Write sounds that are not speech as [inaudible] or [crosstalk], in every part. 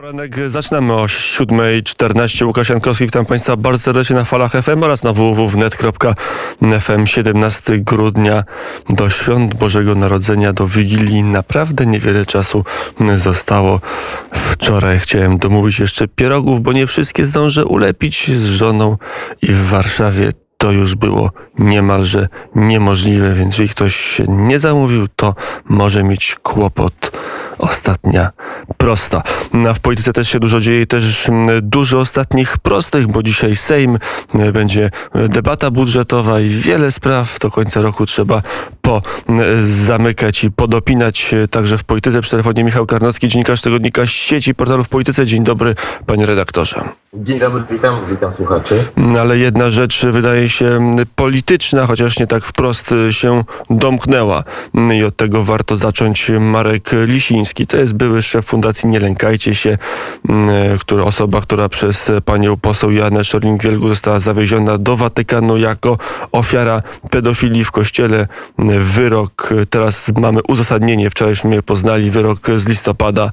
Poranek zaczynamy o 7.14. Łukasz Jankowski, witam Państwa bardzo serdecznie na falach FM oraz na www.net.fm 17 grudnia do Świąt Bożego Narodzenia, do Wigilii. Naprawdę niewiele czasu zostało. Wczoraj chciałem domówić jeszcze pierogów, bo nie wszystkie zdążę ulepić z żoną i w Warszawie to już było niemalże niemożliwe, więc jeżeli ktoś się nie zamówił, to może mieć kłopot ostatnia prosta. A w polityce też się dużo dzieje, też mm, dużo ostatnich prostych, bo dzisiaj Sejm e, będzie e, debata budżetowa i wiele spraw do końca roku trzeba po mm, zamykać i podopinać także w polityce. Przy telefonie Michał Karnowski, dziennikarz tygodnika sieci portalów polityce. Dzień dobry, panie redaktorze. Dzień dobry, witam, witam słuchaczy. Mm, ale jedna rzecz wydaje się polityczna, chociaż nie tak wprost się domknęła i od tego warto zacząć Marek Lisiński. To jest były szef Fundacji Nie Lękajcie się, która, osoba, która przez panią poseł Joannę Szorling-Wielgu została zawieziona do Watykanu jako ofiara pedofilii w kościele. Wyrok, teraz mamy uzasadnienie, wczorajśmy je poznali, wyrok z listopada,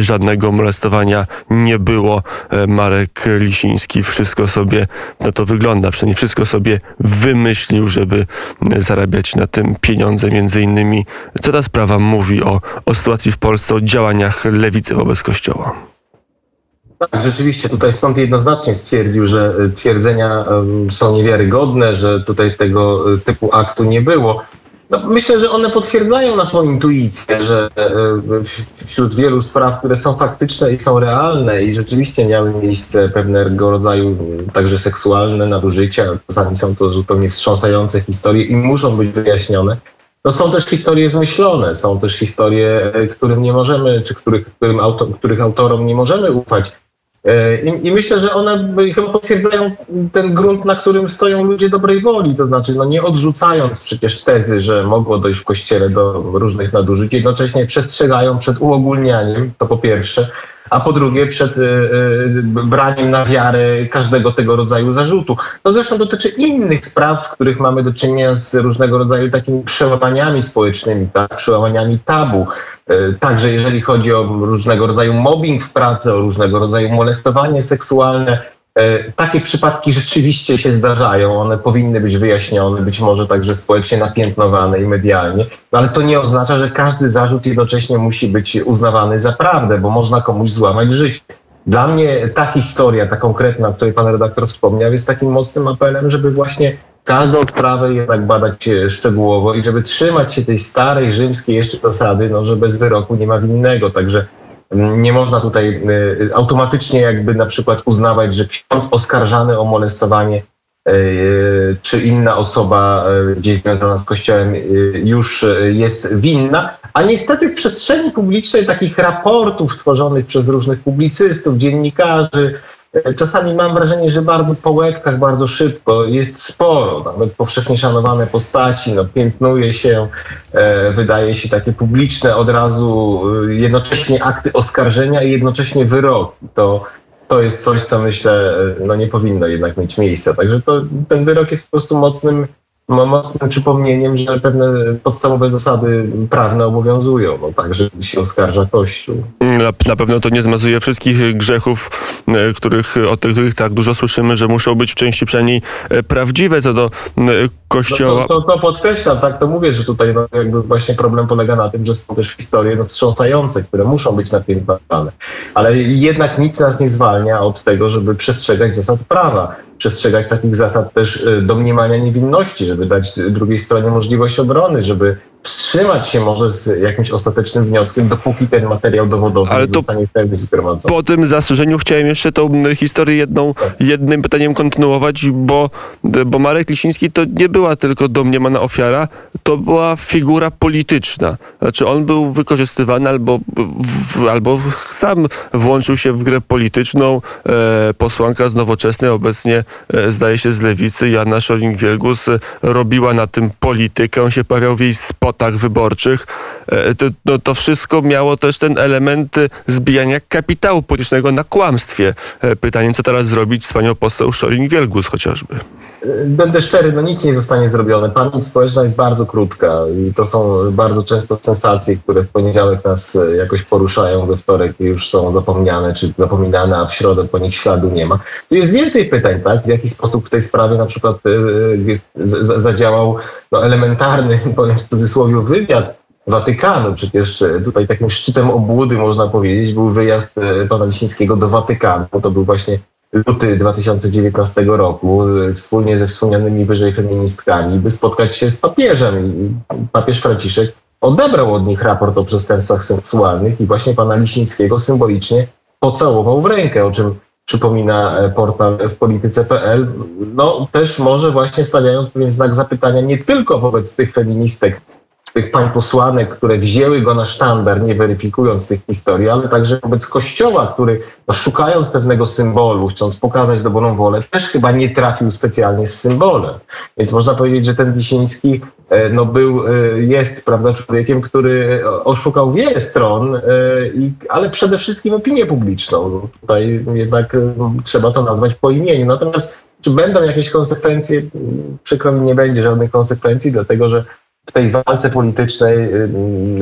żadnego molestowania nie było. Marek Lisiński wszystko sobie, no to wygląda, przynajmniej wszystko sobie wymyślił, żeby zarabiać na tym pieniądze, między innymi, co ta sprawa mówi o, o sytuacji w Polsce, o działaniach lewicy wobec Kościoła. Tak, rzeczywiście tutaj sąd jednoznacznie stwierdził, że e, twierdzenia są niewiarygodne, że tutaj tego e, typu aktu nie było. No, myślę, że one potwierdzają naszą intuicję, że e, wśród wielu spraw, które są faktyczne i są realne i rzeczywiście miały miejsce pewnego rodzaju także seksualne nadużycia, czasami są to zupełnie wstrząsające historie i muszą być wyjaśnione, no są też historie zmyślone, są też historie, którym nie możemy, czy których, którym auto, których autorom nie możemy ufać. E, I, I, myślę, że one chyba potwierdzają ten grunt, na którym stoją ludzie dobrej woli, to znaczy no nie odrzucając przecież tezy, że mogło dojść w kościele do różnych nadużyć, jednocześnie przestrzegają przed uogólnianiem, to po pierwsze, a po drugie przed y, y, braniem na wiarę każdego tego rodzaju zarzutu. To zresztą dotyczy innych spraw, w których mamy do czynienia z różnego rodzaju takimi przełamaniami społecznymi, tak, przełamaniami tabu. Y, także jeżeli chodzi o różnego rodzaju mobbing w pracy, o różnego rodzaju molestowanie seksualne, takie przypadki rzeczywiście się zdarzają, one powinny być wyjaśnione, być może także społecznie napiętnowane i medialnie, no ale to nie oznacza, że każdy zarzut jednocześnie musi być uznawany za prawdę, bo można komuś złamać życie. Dla mnie ta historia, ta konkretna, o której pan redaktor wspomniał, jest takim mocnym apelem, żeby właśnie każdą odprawę jednak badać szczegółowo i żeby trzymać się tej starej rzymskiej jeszcze zasady, no, że bez wyroku nie ma winnego. Także nie można tutaj y, automatycznie jakby na przykład uznawać, że ksiądz oskarżany o molestowanie y, czy inna osoba y, gdzieś związana z Kościołem już jest winna, a niestety w przestrzeni publicznej takich raportów tworzonych przez różnych publicystów, dziennikarzy, Czasami mam wrażenie, że bardzo po łebkach, bardzo szybko jest sporo, nawet powszechnie szanowane postaci, no, piętnuje się, e, wydaje się takie publiczne od razu, e, jednocześnie akty oskarżenia i jednocześnie wyroki. To, to jest coś, co myślę, e, no nie powinno jednak mieć miejsca. Także to, ten wyrok jest po prostu mocnym mocnym przypomnieniem, że pewne podstawowe zasady prawne obowiązują, no także się oskarża Kościół. Na, na, pewno to nie zmazuje wszystkich grzechów, e, których, o których tak dużo słyszymy, że muszą być w części przynajmniej e, prawdziwe co do e, Kościoła. No to, to, to podkreślam, tak to mówię, że tutaj no, jakby właśnie problem polega na tym, że są też historie no, wstrząsające, które muszą być napiętnowane. Ale jednak nic nas nie zwalnia od tego, żeby przestrzegać zasad prawa przestrzegać takich zasad też domniemania niewinności, żeby dać drugiej stronie możliwość obrony, żeby wstrzymać się może z jakimś ostatecznym wnioskiem, dopóki ten materiał dowodowy Ale nie zostanie w pełni zgromadzony. Po tym zastrzeżeniu chciałem jeszcze tą historię jedną, tak. jednym pytaniem kontynuować, bo, bo Marek Lisiński to nie była tylko domniemana ofiara, to była figura polityczna. Znaczy on był wykorzystywany albo, w, albo sam włączył się w grę polityczną. E, posłanka z Nowoczesnej, obecnie e, zdaje się z Lewicy, Jana Szoling-Wielgus e, robiła na tym politykę. On się pojawiał w jej spotach spotach wyborczych, e, to, no, to wszystko miało też ten element zbijania kapitału politycznego na kłamstwie. E, pytanie, co teraz zrobić z panią poseł Szorin-Wielgus chociażby? Będę szczery, no nic nie zostanie zrobione. Pamięć społeczna jest bardzo krótka i to są bardzo często sensacje, które w poniedziałek nas e, jakoś poruszają, we wtorek już są zapomniane czy zapominane, a w środę po nich śladu nie ma. Tu jest więcej pytań, tak? W jaki sposób w tej sprawie na przykład e, zadziałał no, elementarny, [laughs] powiem w cudzysłowie, wywiad Watykanu. Przecież tutaj takim szczytem obłudy, można powiedzieć, był wyjazd pana Lisińskiego do Watykanu. To był właśnie luty 2019 roku wspólnie ze wspomnianymi wyżej feministkami, by spotkać się z papieżem. Papież Franciszek odebrał od nich raport o przestępstwach seksualnych i właśnie pana Lisińskiego symbolicznie pocałował w rękę, o czym przypomina e, portal w polityce.pl. No też może właśnie stawiając pewien znak zapytania nie tylko wobec tych feministek, tych pań posłanek, które wzięły go na sztandar, nie weryfikując tych historii, ale także wobec Kościoła, który no, szukając pewnego symbolu, chcąc pokazać dobrą wolę, też chyba nie trafił specjalnie z symbolem. Więc można powiedzieć, że ten Wisiński e, no, był, e, jest prawda, człowiekiem, który oszukał wiele stron, e, ale przede wszystkim opinię publiczną. Tutaj jednak trzeba to nazwać po imieniu. Natomiast czy będą jakieś konsekwencje? Przykro mi, nie będzie żadnych konsekwencji, dlatego że w tej walce politycznej,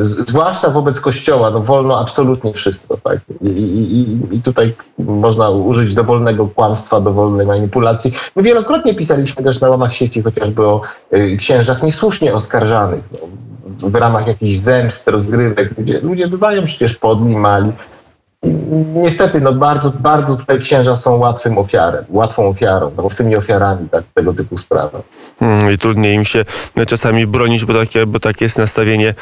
zwłaszcza wobec Kościoła, no wolno absolutnie wszystko. Tak? I, i, I tutaj można użyć dowolnego kłamstwa, dowolnej manipulacji. My wielokrotnie pisaliśmy też na łamach sieci chociażby o y, księżach niesłusznie oskarżanych. No, w ramach jakichś zemst, rozgrywek. Ludzie, ludzie bywają przecież podli, mali niestety, no bardzo, bardzo tutaj księża są łatwym ofiarem, łatwą ofiarą, no, łatwymi ofiarami tak, tego typu spraw. Hmm, I trudniej im się czasami bronić, bo takie, bo takie jest nastawienie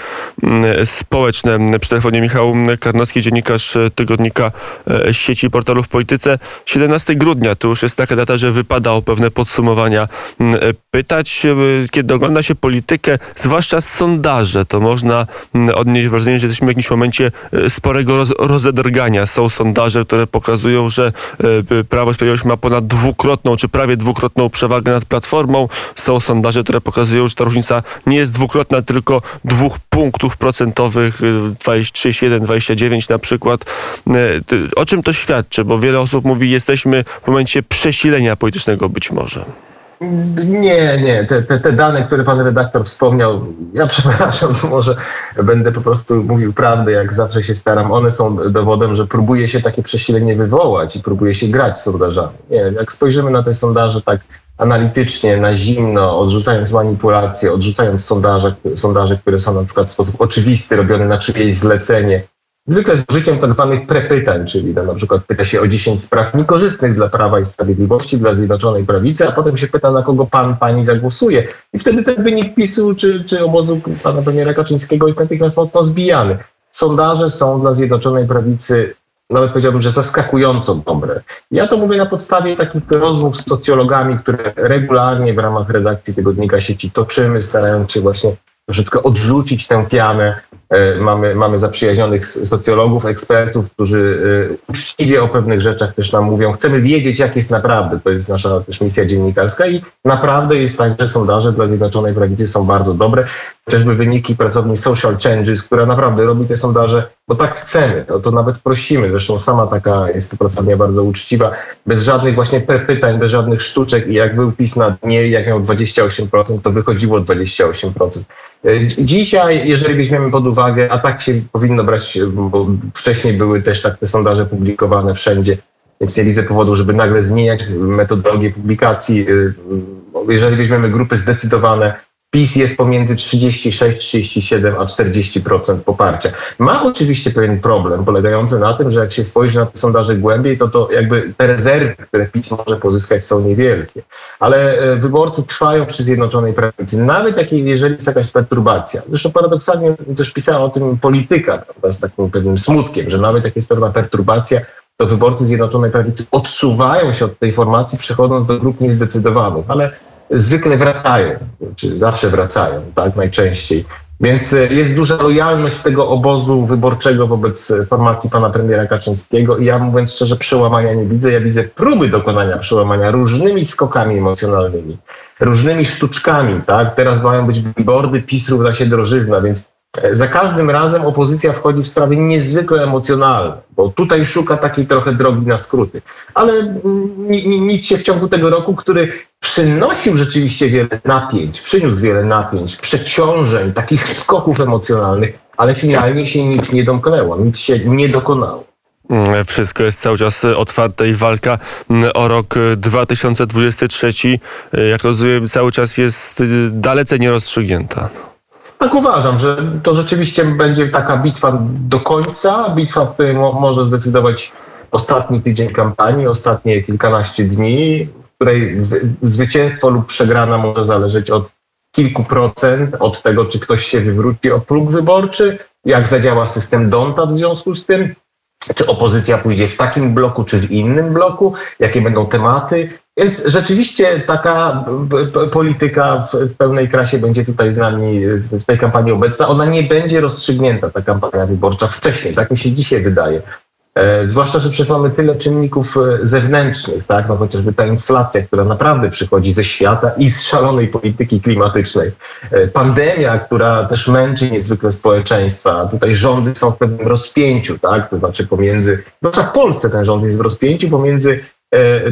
mm, społeczne. Przy telefonie Michał Karnowski, dziennikarz tygodnika e, sieci portalu w polityce. 17 grudnia to już jest taka data, że wypada o pewne podsumowania mm, e, pytać. E, kiedy ogląda się politykę, zwłaszcza sondaże, to można mm, odnieść wrażenie, że jesteśmy w jakimś momencie sporego roz, rozedrgania są sondaże, które pokazują, że e, Prawo i Sprawiedliwość ma ponad dwukrotną, czy prawie dwukrotną przewagę nad Platformą. Są sondaże, które pokazują, że ta różnica nie jest dwukrotna, tylko dwóch punktów procentowych, 31, e, 29 na przykład. E, o czym to świadczy? Bo wiele osób mówi, jesteśmy w momencie przesilenia politycznego być może. Nie, nie. Te, te, te, dane, które pan redaktor wspomniał, ja [laughs] przepraszam, może będę po prostu mówił prawdę, jak zawsze się staram. One są dowodem, że próbuje się takie przesilenie wywołać i próbuje się grać z sondażami. Nie, jak spojrzymy na te sondaże tak analitycznie, na zimno, odrzucając manipulacje, odrzucając sondaże, sondaże, które są na przykład w sposób oczywisty, robione na czyjeś zlecenie, Zwykle z użyciem tak zwanych prepytań, czyli na przykład pyta się o 10 spraw niekorzystnych dla Prawa i Sprawiedliwości, dla Zjednoczonej Prawicy, a potem się pyta, na kogo pan, pani zagłosuje. I wtedy ten wynik PiSu czy, czy obozu pana premiera Kaczyńskiego jest natychmiast mocno zbijany. Sondaże są dla Zjednoczonej Prawicy nawet powiedziałbym, że zaskakująco dobre. Ja to mówię na podstawie takich rozmów z socjologami, które regularnie w ramach redakcji tygodnika sieci toczymy, starając się właśnie troszeczkę odrzucić tę pianę mamy, mamy zaprzyjaźnionych socjologów, ekspertów, którzy e, uczciwie o pewnych rzeczach też nam mówią. Chcemy wiedzieć, jak jest naprawdę. To jest nasza też misja dziennikarska i naprawdę jest tak, że sondaże dla Zjednoczonej Prawicy są bardzo dobre. Chociażby wyniki pracowni Social Changes, która naprawdę robi te sondaże, bo tak chcemy, o to nawet prosimy. Zresztą sama taka jest to pracownia bardzo uczciwa, bez żadnych właśnie pytań, bez żadnych sztuczek i jak był PiS na dnie, jak miał 28%, to wychodziło 28%. E, dzisiaj, jeżeli weźmiemy pod uwagę, a tak się powinno brać, bo wcześniej były też tak te sondaże publikowane wszędzie, więc nie widzę powodu, żeby nagle zmieniać metodologię publikacji. E, jeżeli weźmiemy grupy zdecydowane, PiS jest pomiędzy 36, 37 a 40% poparcia. Ma oczywiście pewien problem polegający na tym, że jak się spojrzy na te sondaże głębiej, to, to jakby te rezerwy, które PiS może pozyskać są niewielkie. Ale e, wyborcy trwają przy Zjednoczonej Prawicy. Nawet jak, jeżeli jest jakaś perturbacja. Zresztą paradoksalnie też pisała o tym polityka prawda, z takim pewnym smutkiem, że nawet jak jest pewna perturbacja, to wyborcy Zjednoczonej Prawicy odsuwają się od tej formacji, przechodząc do grup niezdecydowanych. Ale zwykle wracają, czy zawsze wracają, tak, najczęściej. Więc e, jest duża lojalność tego obozu wyborczego wobec e, formacji pana premiera Kaczyńskiego i ja mówiąc szczerze, przełamania nie widzę. Ja widzę próby dokonania przełamania różnymi skokami emocjonalnymi, różnymi sztuczkami, tak? Teraz mają być billboardy, PiS równa się drożyzna, więc za każdym razem opozycja wchodzi w sprawy niezwykle emocjonalne, bo tutaj szuka takiej trochę drogi na skróty. Ale mm, ni- ni- nic się w ciągu tego roku, który przynosił rzeczywiście wiele napięć, przyniósł wiele napięć, przeciążeń, takich skoków emocjonalnych, ale finalnie się nic nie domknęło, nic się nie dokonało. Mm, Wszystko jest cały czas e, otwarte i walka mm, o rok e, 2023, e, jak rozumiem, cały czas jest dalece nierozstrzygnięta. Tak uważam, że to rzeczywiście będzie taka bitwa do końca, bitwa, w której mo- może zdecydować ostatni tydzień kampanii, ostatnie kilkanaście dni, w której wy- zwycięstwo lub przegrana może zależeć od kilku procent, od tego, czy ktoś się wywróci o próg wyborczy, jak zadziała system Donta w związku z tym, czy opozycja pójdzie w takim bloku, czy w innym bloku, jakie będą tematy. Więc rzeczywiście taka polityka w, pełnej krasie będzie tutaj z nami w tej kampanii obecna. Ona nie będzie rozstrzygnięta, ta kampania wyborcza wcześniej, tak mi się dzisiaj wydaje. E, zwłaszcza, że przecież mamy tyle czynników e, zewnętrznych, tak? No chociażby ta inflacja, która naprawdę przychodzi ze świata i z szalonej polityki klimatycznej. E, pandemia, która też męczy niezwykle społeczeństwa. Tutaj rządy są w pewnym rozpięciu, tak? To znaczy pomiędzy, zwłaszcza w Polsce ten rząd jest w rozpięciu pomiędzy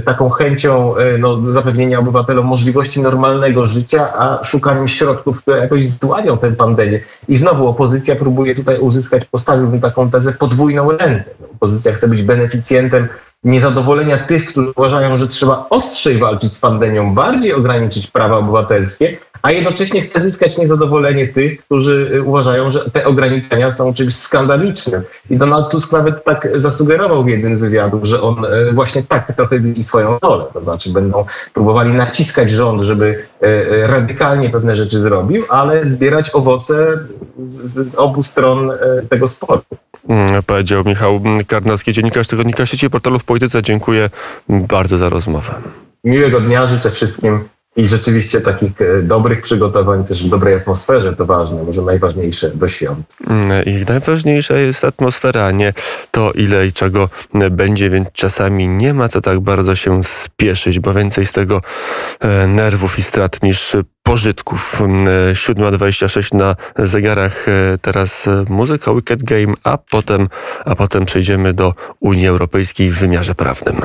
taką chęcią e, no, zapewnienia obywatelom możliwości normalnego życia, a szukaniem środków, które jakoś zdławią tę pandemię. I znowu opozycja próbuje tutaj uzyskać, postawiłbym taką tezę, podwójną rentę. No, Opozycja chce być beneficjentem niezadowolenia tych, którzy uważają, że trzeba ostrzej walczyć z pandemią, bardziej ograniczyć prawa obywatelskie, a jednocześnie chce zyskać niezadowolenie tych, którzy y, uważają, że te ograniczenia są czymś skandalicznym. I Donald Tusk nawet tak zasugerował w jednym z wywiadów, że on y, właśnie tak trochę widzi swoją rolę. To znaczy będą próbowali naciskać rząd, żeby y, radykalnie pewne rzeczy zrobił, ale zbierać owoce z, z obu stron tego sporu. Mm, Powiedział Michał Karnowski, dziennikarz tygodnika sieci portalu w Polityce. Dziękuję bardzo za rozmowę. Miłego dnia życzę wszystkim i rzeczywiście takich e, dobrych przygotowań, też w dobrej atmosferze, to ważne, może najważniejsze do świąt. Mm, I najważniejsza jest atmosfera, a nie to, ile i czego będzie, więc czasami nie ma co tak bardzo się spieszyć, bo więcej z tego e, nerwów i strat niż pożytków. Mm, e, 7.26 na zegarach, teraz muzyka Wicked Game, a potem, a potem przejdziemy do Unii Europejskiej w wymiarze prawnym.